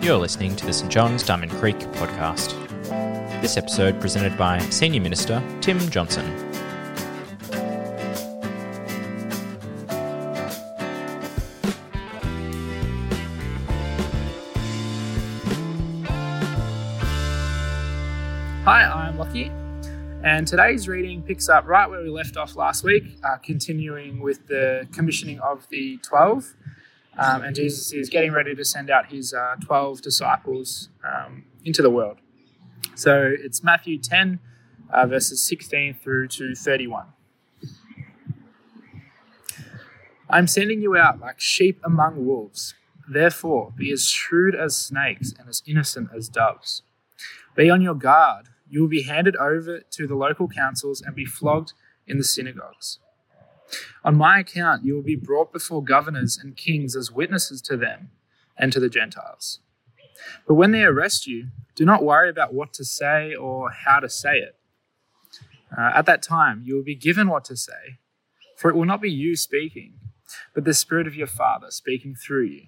You're listening to the St John's Diamond Creek podcast. This episode presented by Senior Minister Tim Johnson. Hi, I'm Lockie, and today's reading picks up right where we left off last week, uh, continuing with the commissioning of the 12. Um, and Jesus is getting ready to send out his uh, 12 disciples um, into the world. So it's Matthew 10, uh, verses 16 through to 31. I'm sending you out like sheep among wolves. Therefore, be as shrewd as snakes and as innocent as doves. Be on your guard. You will be handed over to the local councils and be flogged in the synagogues. On my account, you will be brought before governors and kings as witnesses to them and to the Gentiles. But when they arrest you, do not worry about what to say or how to say it. Uh, at that time, you will be given what to say, for it will not be you speaking, but the Spirit of your Father speaking through you.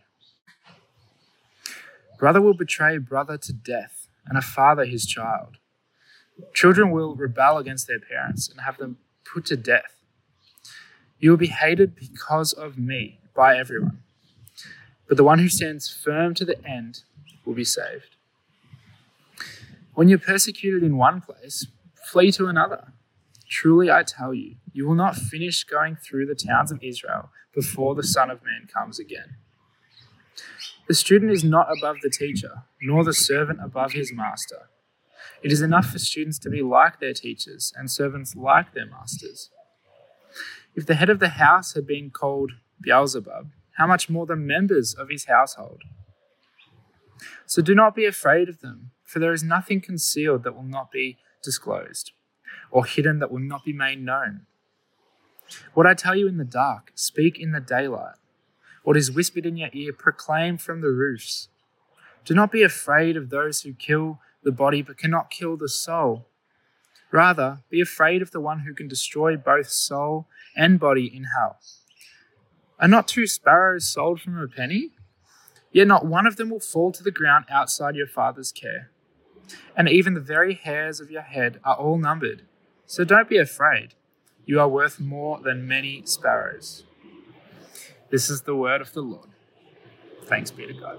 Brother will betray brother to death, and a father his child. Children will rebel against their parents and have them put to death. You will be hated because of me by everyone. But the one who stands firm to the end will be saved. When you're persecuted in one place, flee to another. Truly, I tell you, you will not finish going through the towns of Israel before the Son of Man comes again. The student is not above the teacher, nor the servant above his master. It is enough for students to be like their teachers and servants like their masters. If the head of the house had been called Beelzebub, how much more the members of his household? So do not be afraid of them, for there is nothing concealed that will not be disclosed, or hidden that will not be made known. What I tell you in the dark, speak in the daylight. What is whispered in your ear, proclaim from the roofs. Do not be afraid of those who kill the body but cannot kill the soul. Rather, be afraid of the one who can destroy both soul and body in hell. Are not two sparrows sold from a penny? Yet not one of them will fall to the ground outside your Father's care. And even the very hairs of your head are all numbered. So don't be afraid. You are worth more than many sparrows. This is the word of the Lord. Thanks be to God.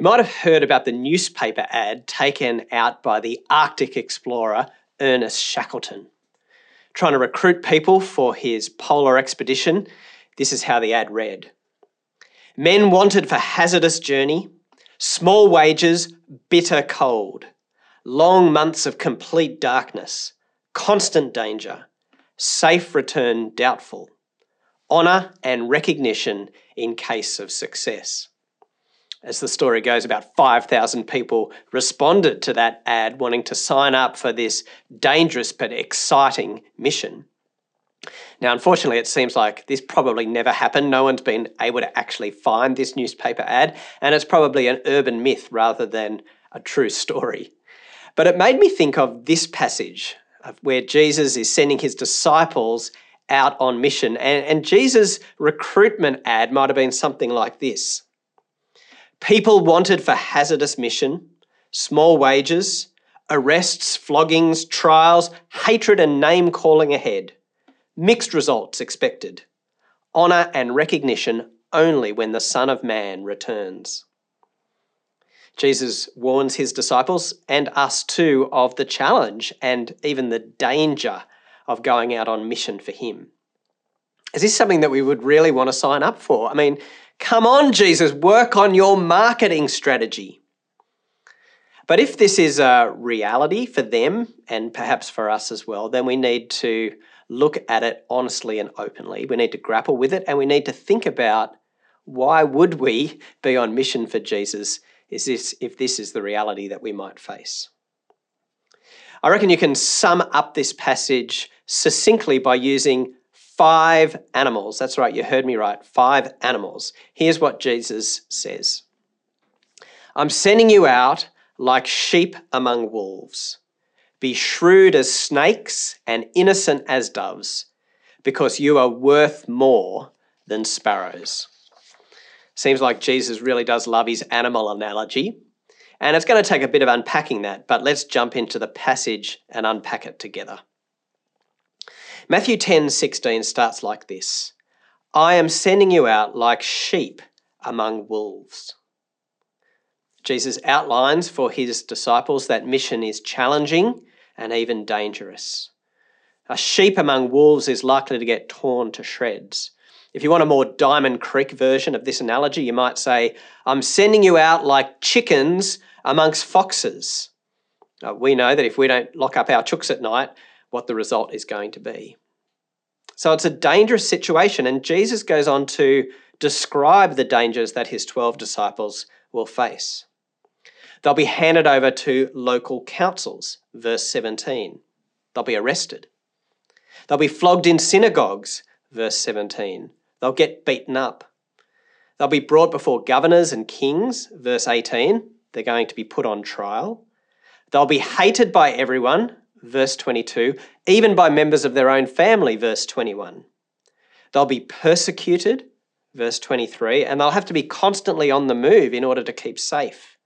You might have heard about the newspaper ad taken out by the Arctic explorer Ernest Shackleton. Trying to recruit people for his polar expedition, this is how the ad read Men wanted for hazardous journey, small wages, bitter cold, long months of complete darkness, constant danger, safe return doubtful, honour and recognition in case of success as the story goes, about 5,000 people responded to that ad wanting to sign up for this dangerous but exciting mission. Now, unfortunately, it seems like this probably never happened. No one's been able to actually find this newspaper ad, and it's probably an urban myth rather than a true story. But it made me think of this passage where Jesus is sending his disciples out on mission, and, and Jesus' recruitment ad might have been something like this. People wanted for hazardous mission, small wages, arrests, floggings, trials, hatred, and name calling ahead. Mixed results expected. Honour and recognition only when the Son of Man returns. Jesus warns his disciples and us too of the challenge and even the danger of going out on mission for him. Is this something that we would really want to sign up for? I mean, Come on, Jesus, work on your marketing strategy. But if this is a reality for them and perhaps for us as well, then we need to look at it honestly and openly. We need to grapple with it and we need to think about why would we be on mission for Jesus is this if this is the reality that we might face. I reckon you can sum up this passage succinctly by using five animals. That's right, you heard me right. Five animals. Here's what Jesus says I'm sending you out like sheep among wolves. Be shrewd as snakes and innocent as doves, because you are worth more than sparrows. Seems like Jesus really does love his animal analogy. And it's going to take a bit of unpacking that, but let's jump into the passage and unpack it together. Matthew 10 16 starts like this I am sending you out like sheep among wolves. Jesus outlines for his disciples that mission is challenging and even dangerous. A sheep among wolves is likely to get torn to shreds. If you want a more Diamond Creek version of this analogy, you might say, I'm sending you out like chickens amongst foxes. Uh, we know that if we don't lock up our chooks at night, what the result is going to be. So it's a dangerous situation, and Jesus goes on to describe the dangers that his 12 disciples will face. They'll be handed over to local councils, verse 17. They'll be arrested. They'll be flogged in synagogues, verse 17. They'll get beaten up. They'll be brought before governors and kings, verse 18. They're going to be put on trial. They'll be hated by everyone, verse 22, even by members of their own family, verse 21. They'll be persecuted, verse 23, and they'll have to be constantly on the move in order to keep safe.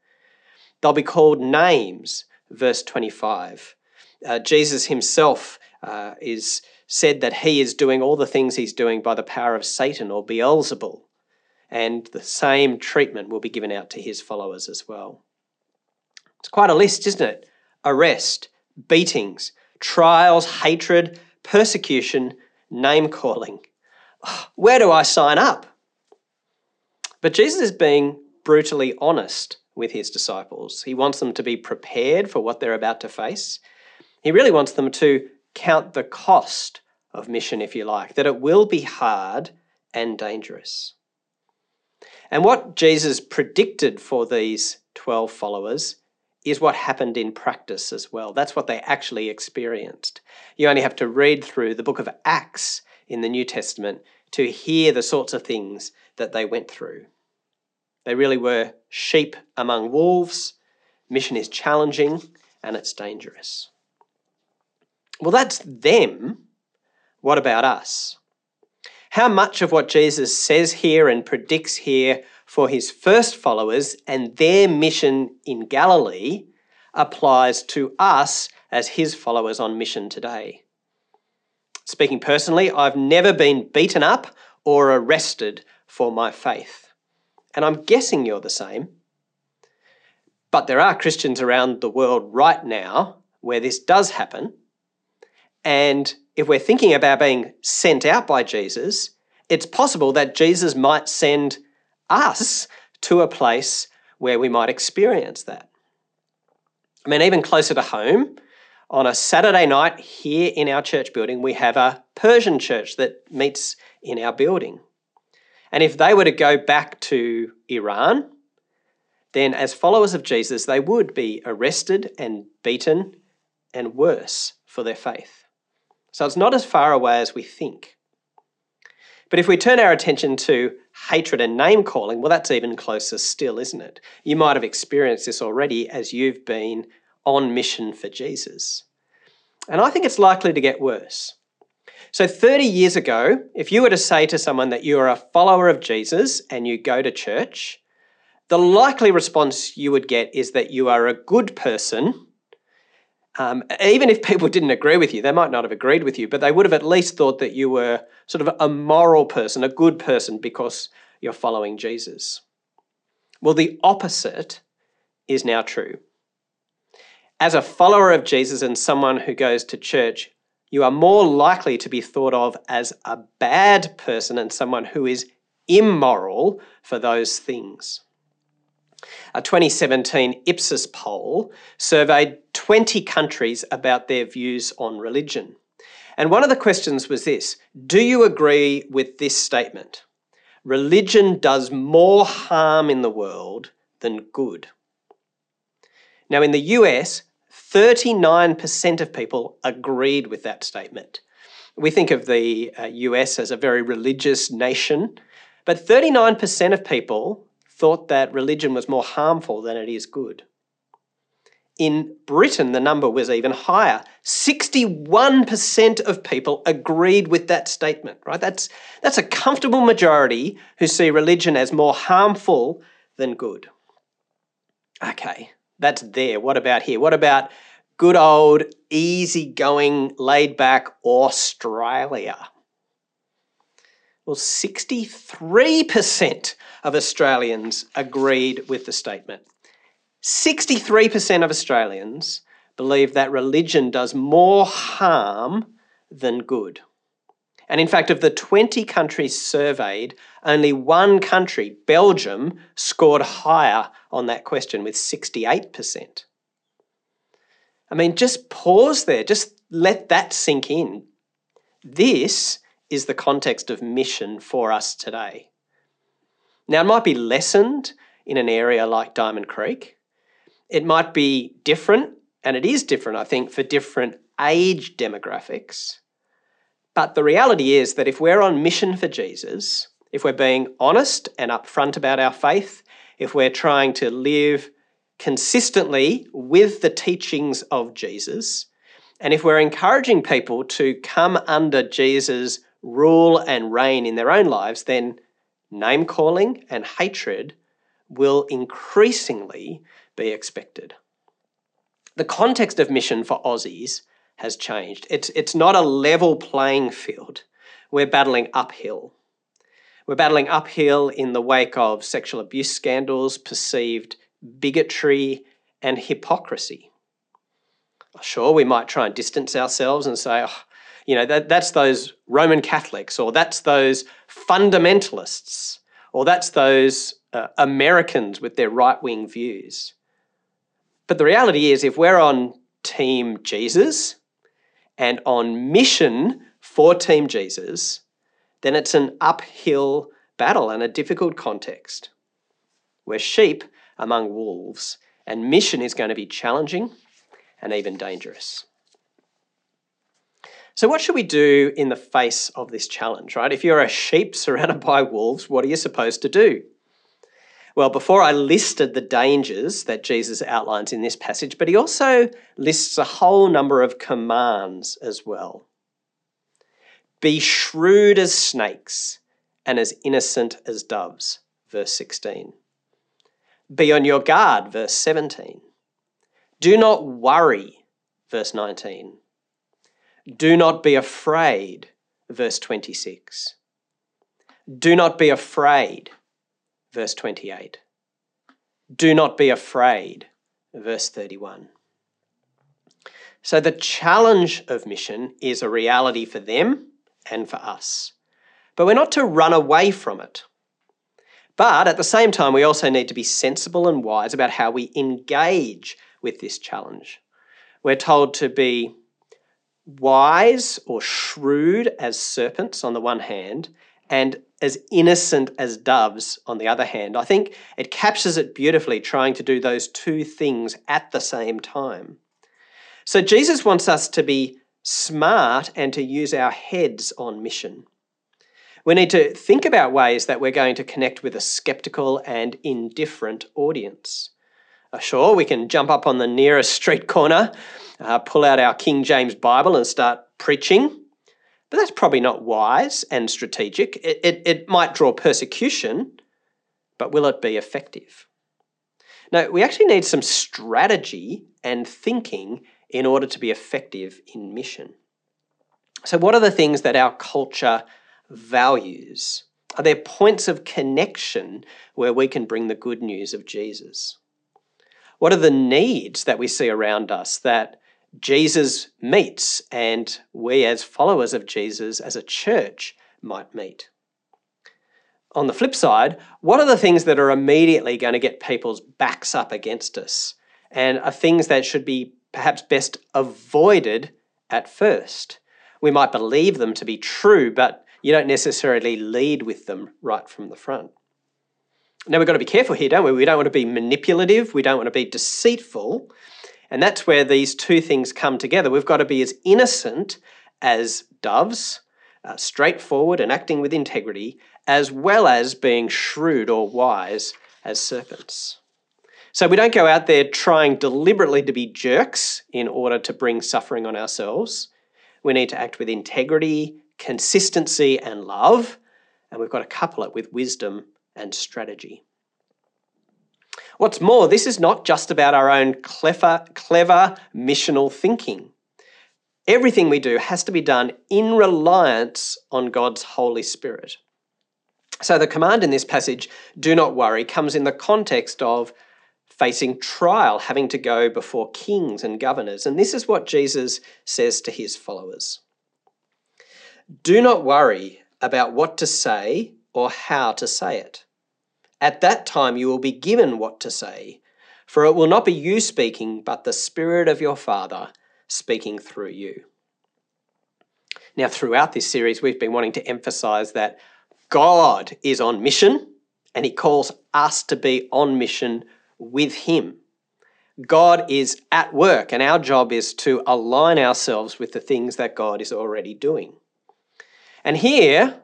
They'll be called names, verse 25. Uh, Jesus himself uh, is said that he is doing all the things he's doing by the power of Satan or Beelzebul, and the same treatment will be given out to his followers as well. It's quite a list, isn't it? Arrest, beatings, trials, hatred, persecution, name calling. Ah, where do I sign up? But Jesus is being brutally honest with his disciples. He wants them to be prepared for what they're about to face. He really wants them to count the cost of mission, if you like, that it will be hard and dangerous. And what Jesus predicted for these 12 followers is what happened in practice as well. That's what they actually experienced. You only have to read through the book of Acts in the New Testament to hear the sorts of things that they went through. They really were sheep among wolves. Mission is challenging and it's dangerous. Well, that's them. What about us? How much of what Jesus says here and predicts here for his first followers and their mission in Galilee applies to us as his followers on mission today? Speaking personally, I've never been beaten up or arrested for my faith. And I'm guessing you're the same. But there are Christians around the world right now where this does happen and if we're thinking about being sent out by Jesus, it's possible that Jesus might send us to a place where we might experience that. I mean, even closer to home, on a Saturday night here in our church building, we have a Persian church that meets in our building. And if they were to go back to Iran, then as followers of Jesus, they would be arrested and beaten and worse for their faith. So it's not as far away as we think. But if we turn our attention to hatred and name calling, well, that's even closer still, isn't it? You might have experienced this already as you've been on mission for Jesus. And I think it's likely to get worse. So, 30 years ago, if you were to say to someone that you're a follower of Jesus and you go to church, the likely response you would get is that you are a good person um, even if people didn't agree with you, they might not have agreed with you, but they would have at least thought that you were sort of a moral person, a good person, because you're following Jesus. Well, the opposite is now true. As a follower of Jesus and someone who goes to church, you are more likely to be thought of as a bad person and someone who is immoral for those things. A 2017 Ipsos poll surveyed 20 countries about their views on religion. And one of the questions was this Do you agree with this statement? Religion does more harm in the world than good. Now, in the US, 39% of people agreed with that statement. We think of the US uh, as a very religious nation, but 39% of people thought that religion was more harmful than it is good. In Britain, the number was even higher. 61% of people agreed with that statement, right? That's, that's a comfortable majority who see religion as more harmful than good. Okay, that's there. What about here? What about good old, easygoing, laid back Australia? Well, 63% of Australians agreed with the statement. 63% of Australians believe that religion does more harm than good. And in fact, of the 20 countries surveyed, only one country, Belgium, scored higher on that question with 68%. I mean, just pause there, just let that sink in. This is the context of mission for us today. Now, it might be lessened in an area like Diamond Creek. It might be different, and it is different, I think, for different age demographics. But the reality is that if we're on mission for Jesus, if we're being honest and upfront about our faith, if we're trying to live consistently with the teachings of Jesus, and if we're encouraging people to come under Jesus' rule and reign in their own lives, then name calling and hatred will increasingly be expected. The context of mission for Aussies has changed. It's, it's not a level playing field. We're battling uphill. We're battling uphill in the wake of sexual abuse scandals, perceived bigotry, and hypocrisy. Sure, we might try and distance ourselves and say, oh, you know, that, that's those Roman Catholics, or that's those fundamentalists, or that's those uh, Americans with their right wing views. But the reality is, if we're on Team Jesus and on mission for Team Jesus, then it's an uphill battle and a difficult context. We're sheep among wolves, and mission is going to be challenging and even dangerous. So, what should we do in the face of this challenge, right? If you're a sheep surrounded by wolves, what are you supposed to do? Well, before I listed the dangers that Jesus outlines in this passage, but he also lists a whole number of commands as well. Be shrewd as snakes and as innocent as doves, verse 16. Be on your guard, verse 17. Do not worry, verse 19. Do not be afraid, verse 26. Do not be afraid, verse 28. Do not be afraid, verse 31. So the challenge of mission is a reality for them and for us. But we're not to run away from it. But at the same time, we also need to be sensible and wise about how we engage with this challenge. We're told to be wise or shrewd as serpents on the one hand, and as innocent as doves on the other hand. I think it captures it beautifully, trying to do those two things at the same time. So Jesus wants us to be smart and to use our heads on mission. We need to think about ways that we're going to connect with a skeptical and indifferent audience. Sure, we can jump up on the nearest street corner uh, pull out our King James Bible and start preaching. But that's probably not wise and strategic. It, it, it might draw persecution, but will it be effective? No, we actually need some strategy and thinking in order to be effective in mission. So, what are the things that our culture values? Are there points of connection where we can bring the good news of Jesus? What are the needs that we see around us that Jesus meets and we, as followers of Jesus, as a church, might meet. On the flip side, what are the things that are immediately going to get people's backs up against us and are things that should be perhaps best avoided at first? We might believe them to be true, but you don't necessarily lead with them right from the front. Now, we've got to be careful here, don't we? We don't want to be manipulative, we don't want to be deceitful, and that's where these two things come together. We've got to be as innocent as doves, uh, straightforward and acting with integrity, as well as being shrewd or wise as serpents. So we don't go out there trying deliberately to be jerks in order to bring suffering on ourselves. We need to act with integrity, consistency, and love. And we've got to couple it with wisdom and strategy. What's more, this is not just about our own clever, clever missional thinking. Everything we do has to be done in reliance on God's Holy Spirit. So the command in this passage, do not worry, comes in the context of facing trial, having to go before kings and governors. And this is what Jesus says to his followers Do not worry about what to say or how to say it. At that time you will be given what to say, for it will not be you speaking, but the Spirit of your Father speaking through you. Now, throughout this series, we've been wanting to emphasize that God is on mission and He calls us to be on mission with Him. God is at work, and our job is to align ourselves with the things that God is already doing. And here,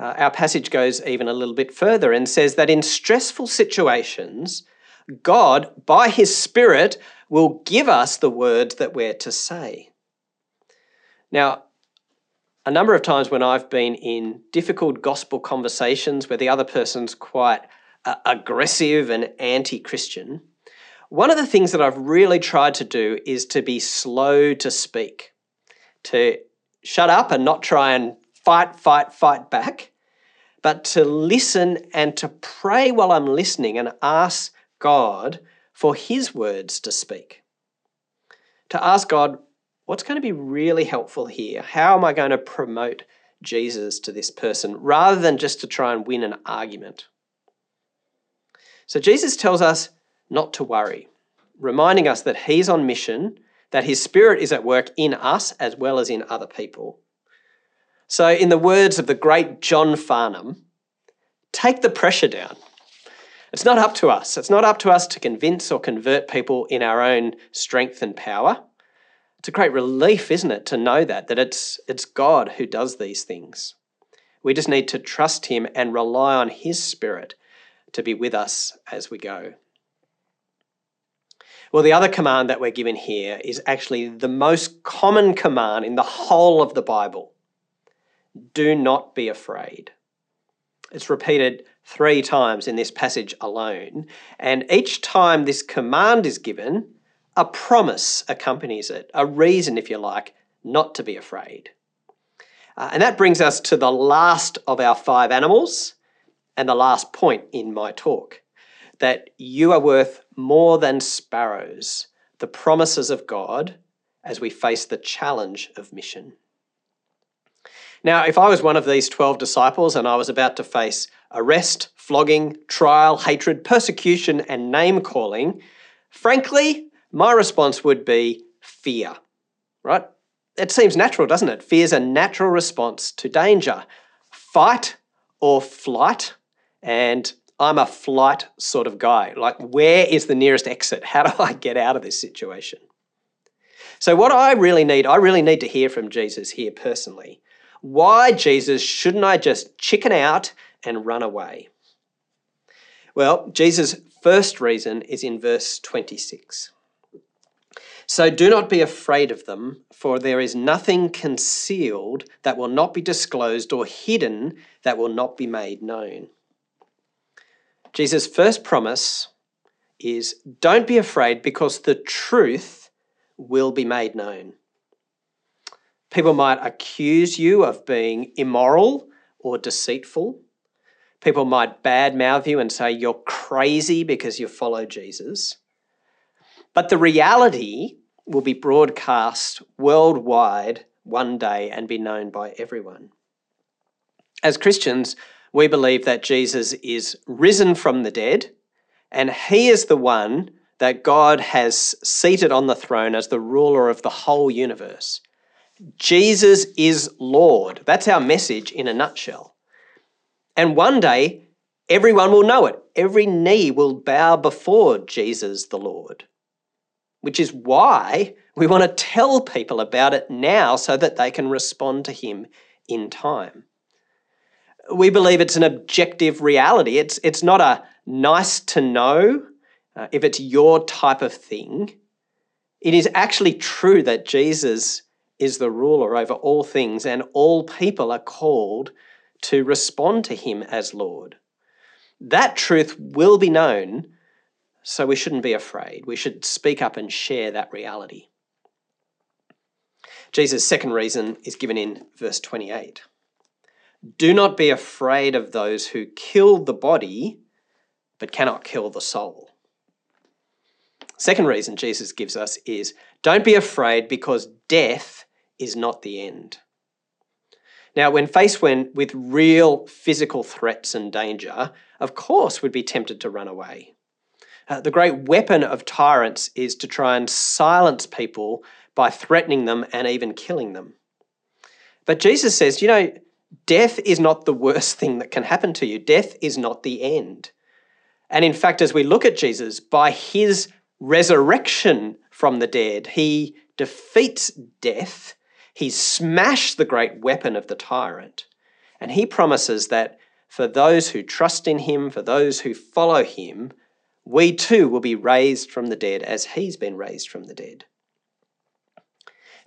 uh, our passage goes even a little bit further and says that in stressful situations, God, by His Spirit, will give us the words that we're to say. Now, a number of times when I've been in difficult gospel conversations where the other person's quite uh, aggressive and anti Christian, one of the things that I've really tried to do is to be slow to speak, to shut up and not try and fight, fight, fight back, but to listen and to pray while I'm listening and ask God for His words to speak. To ask God, what's going to be really helpful here? How am I going to promote Jesus to this person rather than just to try and win an argument? So Jesus tells us not to worry, reminding us that He's on mission, that His Spirit is at work in us as well as in other people. So, in the words of the great John Farnham, take the pressure down. It's not up to us. It's not up to us to convince or convert people in our own strength and power. It's a great relief, isn't it, to know that, that it's, it's God who does these things. We just need to trust Him and rely on His Spirit to be with us as we go. Well, the other command that we're given here is actually the most common command in the whole of the Bible do not be afraid. It's repeated three times in this passage alone, and each time this command is given, a promise accompanies it, a reason, if you like, not to be afraid. Uh, and that brings us to the last of our five animals, and the last point in my talk that you are worth more than sparrows, the promises of God as we face the challenge of mission. Now, if I was one of these 12 disciples and I was about to face arrest, flogging, trial, hatred, persecution, and name calling, frankly, my response would be fear, right? It seems natural, doesn't it? Fear is a natural response to danger. Fight or flight and I'm a flight sort of guy. Like, where is the nearest exit? How do I get out of this situation? So, what I really need, I really need to hear from Jesus here personally. Why, Jesus, shouldn't I just chicken out and run away? Well, Jesus' first reason is in verse 26. So do not be afraid of them, for there is nothing concealed that will not be disclosed or hidden that will not be made known. Jesus' first promise is don't be afraid because the truth will be made known. People might accuse you of being immoral or deceitful. People might badmouth you and say you're crazy because you follow Jesus. But the reality will be broadcast worldwide one day and be known by everyone. As Christians, we believe that Jesus is risen from the dead and he is the one that God has seated on the throne as the ruler of the whole universe. Jesus is Lord. That's our message in a nutshell. And one day, everyone will know it. Every knee will bow before Jesus the Lord, which is why we want to tell people about it now so that they can respond to Him in time we believe it's an objective reality. It's, it's not a nice to know. uh, if it's your type of thing, it is actually true that Jesus is the ruler over all things and all people are called to respond to him as Lord. That truth will be known, so we shouldn't be afraid. We should speak up and share that reality. Jesus' second reason is given in verse 28. Do not be afraid of those who kill the body, but cannot kill the soul. Second reason Jesus gives us is don't be afraid because death is not the end. Now, when faced when, with real physical threats and danger, of course we'd be tempted to run away. Uh, the great weapon of tyrants is to try and silence people by threatening them and even killing them. But Jesus says, you know, death is not the worst thing that can happen to you. Death is not the end. And in fact, as we look at Jesus, by his resurrection from the dead, he defeats death He's smashed the great weapon of the tyrant. And he promises that for those who trust in him, for those who follow him, we too will be raised from the dead as he's been raised from the dead.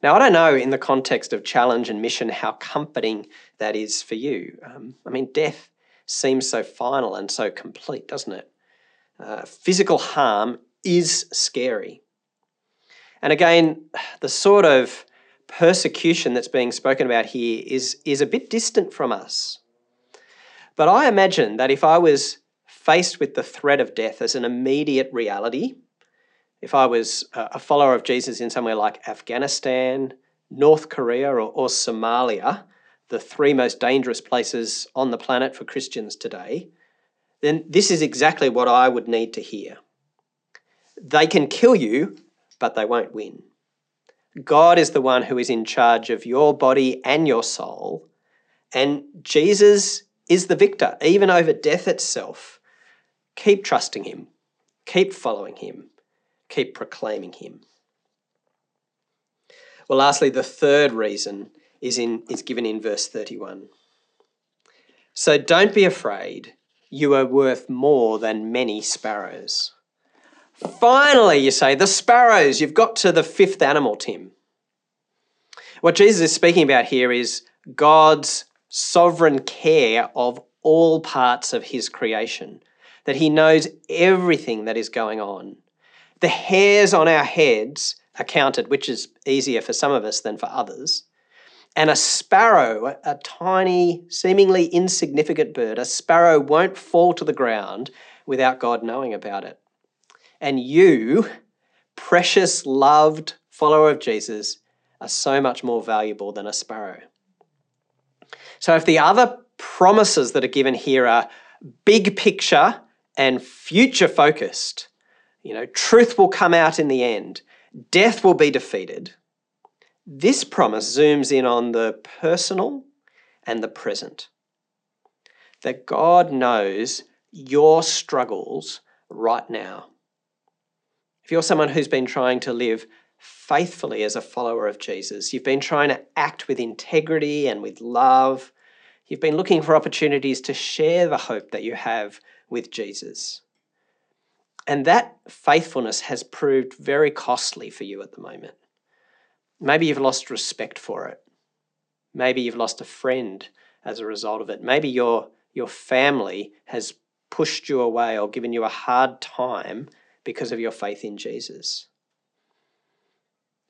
Now, I don't know in the context of challenge and mission how comforting that is for you. Um, I mean, death seems so final and so complete, doesn't it? Uh, physical harm is scary. And again, the sort of persecution that's being spoken about here is, is a bit distant from us. But I imagine that if I was faced with the threat of death as an immediate reality, if I was a follower of Jesus in somewhere like Afghanistan, North Korea, or, or Somalia, the three most dangerous places on the planet for Christians today, then this is exactly what I would need to hear. They can kill you, but they won't win. God is the one who is in charge of your body and your soul. And Jesus is the victor, even over death itself. Keep trusting him, keep following him, keep proclaiming him. Well, lastly, the third reason is, in, is given in verse 31. So don't be afraid, you are worth more than many sparrows. Finally, you say, the sparrows, you've got to the fifth animal, Tim. What Jesus is speaking about here is God's sovereign care of all parts of his creation, that he knows everything that is going on. The hairs on our heads are counted, which is easier for some of us than for others. And a sparrow, a tiny, seemingly insignificant bird, a sparrow won't fall to the ground without God knowing about it. And you, precious, loved follower of Jesus, are so much more valuable than a sparrow. So, if the other promises that are given here are big picture and future focused, you know, truth will come out in the end, death will be defeated. This promise zooms in on the personal and the present. That God knows your struggles right now. If you're someone who's been trying to live faithfully as a follower of Jesus, you've been trying to act with integrity and with love, you've been looking for opportunities to share the hope that you have with Jesus. And that faithfulness has proved very costly for you at the moment. Maybe you've lost respect for it. Maybe you've lost a friend as a result of it. Maybe your, your family has pushed you away or given you a hard time because of your faith in Jesus.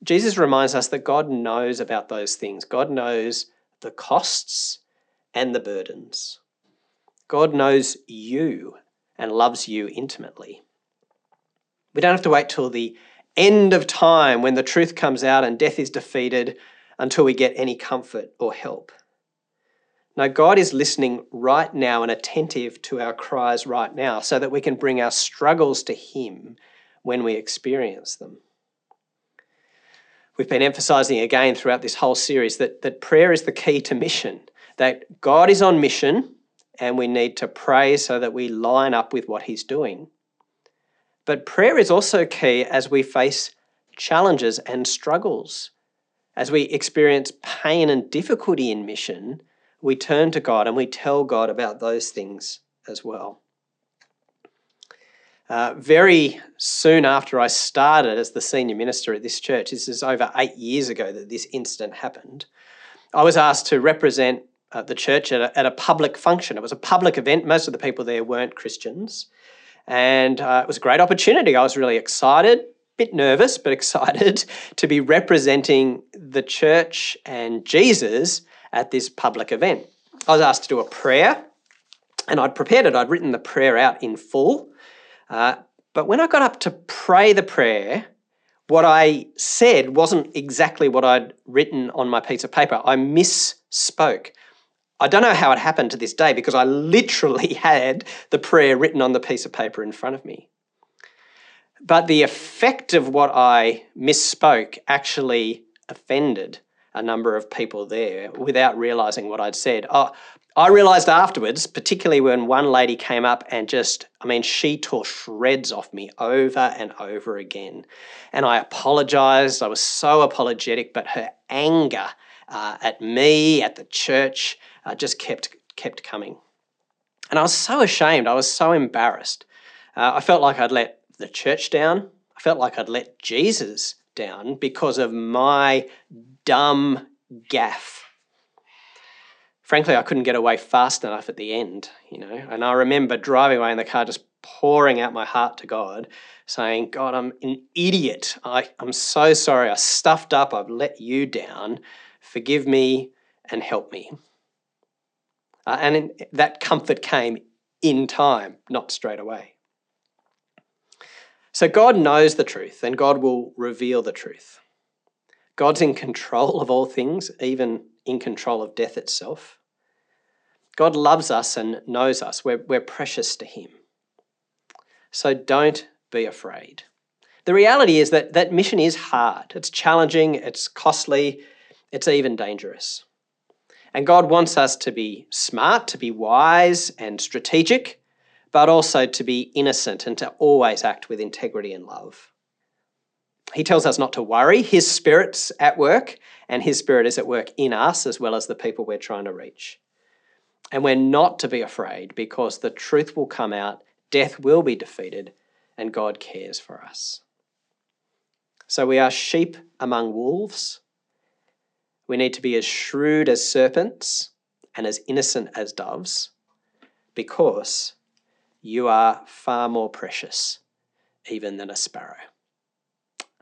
Jesus reminds us that God knows about those things. God knows the costs and the burdens. God knows you and loves you intimately. We don't have to wait till the end of time when the truth comes out and death is defeated until we get any comfort or help. No, God is listening right now and attentive to our cries right now so that we can bring our struggles to Him when we experience them. We've been emphasizing again throughout this whole series that, that prayer is the key to mission, that God is on mission and we need to pray so that we line up with what He's doing. But prayer is also key as we face challenges and struggles. As we experience pain and difficulty in mission, we turn to God and we tell God about those things as well. Uh, very soon after I started as the senior minister at this church, this is over eight years ago that this incident happened, I was asked to represent uh, the church at a, at a, public function. It was a public event. Most of the people there weren't Christians. And uh, it was a great opportunity. I was really excited, a bit nervous, but excited to be representing the church and Jesus at this public event. I was asked to do a prayer, and I'd prepared it. I'd written the prayer out in full. Uh, but when I got up to pray the prayer, what I said wasn't exactly what I'd written on my piece of paper. I misspoke. I don't know how it happened to this day because I literally had the prayer written on the piece of paper in front of me. But the effect of what I misspoke actually offended a number of people there without realizing what I'd said. Oh, I realized afterwards, particularly when one lady came up and just, I mean, she tore shreds off me over and over again. And I apologized. I was so apologetic, but her anger uh, at me, at the church, uh, just kept kept coming. And I was so ashamed. I was so embarrassed. Uh, I felt like I'd let the church down. I felt like I'd let Jesus down because of my dumb gaffe. frankly, I couldn't get away fast enough at the end, you know. And I remember driving away in the car, just pouring out my heart to God, saying, God, I'm an idiot. I, I'm so sorry. I stuffed up. I've let you down. Forgive me and help me. Uh, and in, that comfort came in time, not straight away. So God knows the truth and God will reveal the truth. God's in control of all things, even in control of death itself. God loves us and knows us. We're, we're precious to Him. So don't be afraid. The reality is that that mission is hard, it's challenging, it's costly, it's even dangerous. And God wants us to be smart, to be wise and strategic, but also to be innocent and to always act with integrity and love. He tells us not to worry. His Spirit's at work, and His Spirit is at work in us as well as the people we're trying to reach. And we're not to be afraid because the truth will come out, death will be defeated, and God cares for us. So we are sheep among wolves. We need to be as shrewd as serpents and as innocent as doves because you are far more precious even than a sparrow.